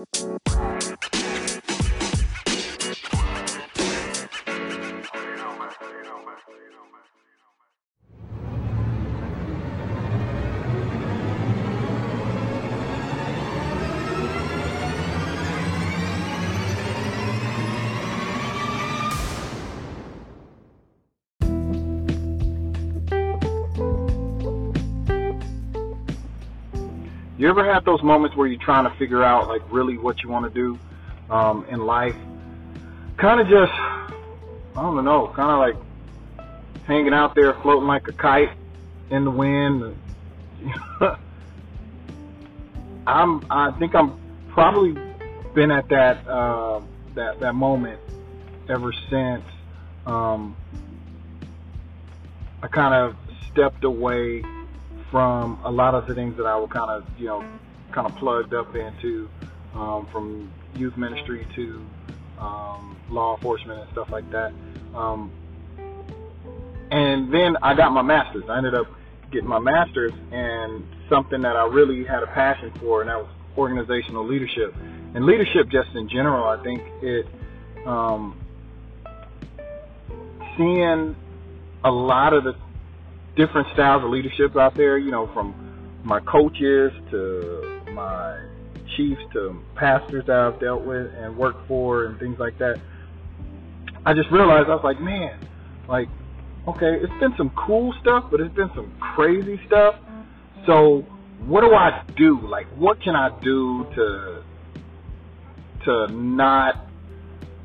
Música You ever had those moments where you're trying to figure out like really what you want to do um, in life? Kind of just, I don't know, kind of like hanging out there floating like a kite in the wind. I'm, I think I'm probably been at that uh, that that moment ever since um, I kind of stepped away from a lot of the things that I was kind of, you know, kind of plugged up into, um, from youth ministry to um, law enforcement and stuff like that. Um, and then I got my master's. I ended up getting my master's and something that I really had a passion for, and that was organizational leadership. And leadership, just in general, I think it, um, seeing a lot of the different styles of leadership out there, you know, from my coaches to my chiefs to pastors that I've dealt with and worked for and things like that. I just realized I was like, man, like, okay, it's been some cool stuff, but it's been some crazy stuff. So what do I do? Like, what can I do to to not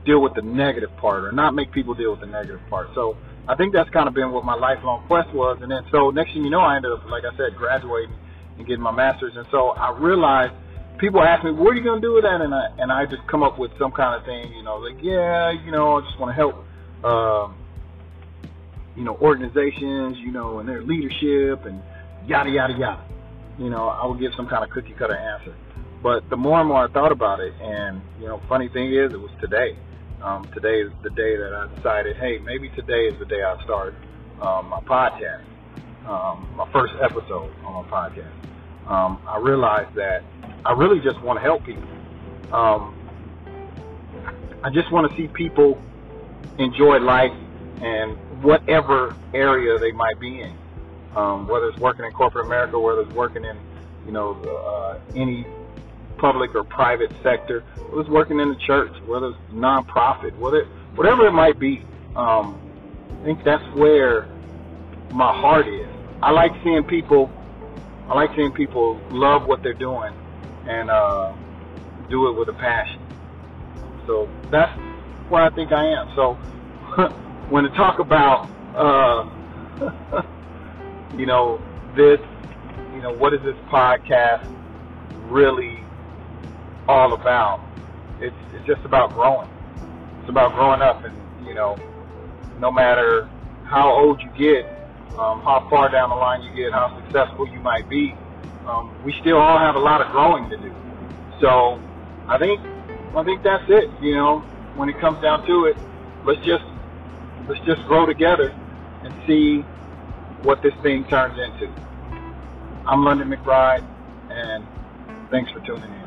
deal with the negative part or not make people deal with the negative part? So I think that's kind of been what my lifelong quest was. And then so next thing you know, I ended up, like I said, graduating and getting my master's. And so I realized people ask me, what are you going to do with that? And I, and I just come up with some kind of thing, you know, like, yeah, you know, I just want to help, um, you know, organizations, you know, and their leadership and yada, yada, yada. You know, I would give some kind of cookie cutter answer. But the more and more I thought about it, and, you know, funny thing is, it was today um, today is the day that I decided, hey, maybe today is the day I start um, my podcast, um, my first episode on my podcast. Um, I realized that I really just want to help people. Um, I just want to see people enjoy life and whatever area they might be in, um, whether it's working in corporate America, whether it's working in, you know, uh, any public or private sector, whether it's working in the church, whether it's nonprofit, whether whatever it might be. Um, I think that's where my heart is. I like seeing people. I like seeing people love what they're doing and uh, do it with a passion. So that's where I think I am. So when to talk about, uh, you know, this, you know, what is this podcast really all about. It's it's just about growing. It's about growing up, and you know, no matter how old you get, um, how far down the line you get, how successful you might be, um, we still all have a lot of growing to do. So, I think I think that's it. You know, when it comes down to it, let's just let's just grow together and see what this thing turns into. I'm London McBride, and thanks for tuning in.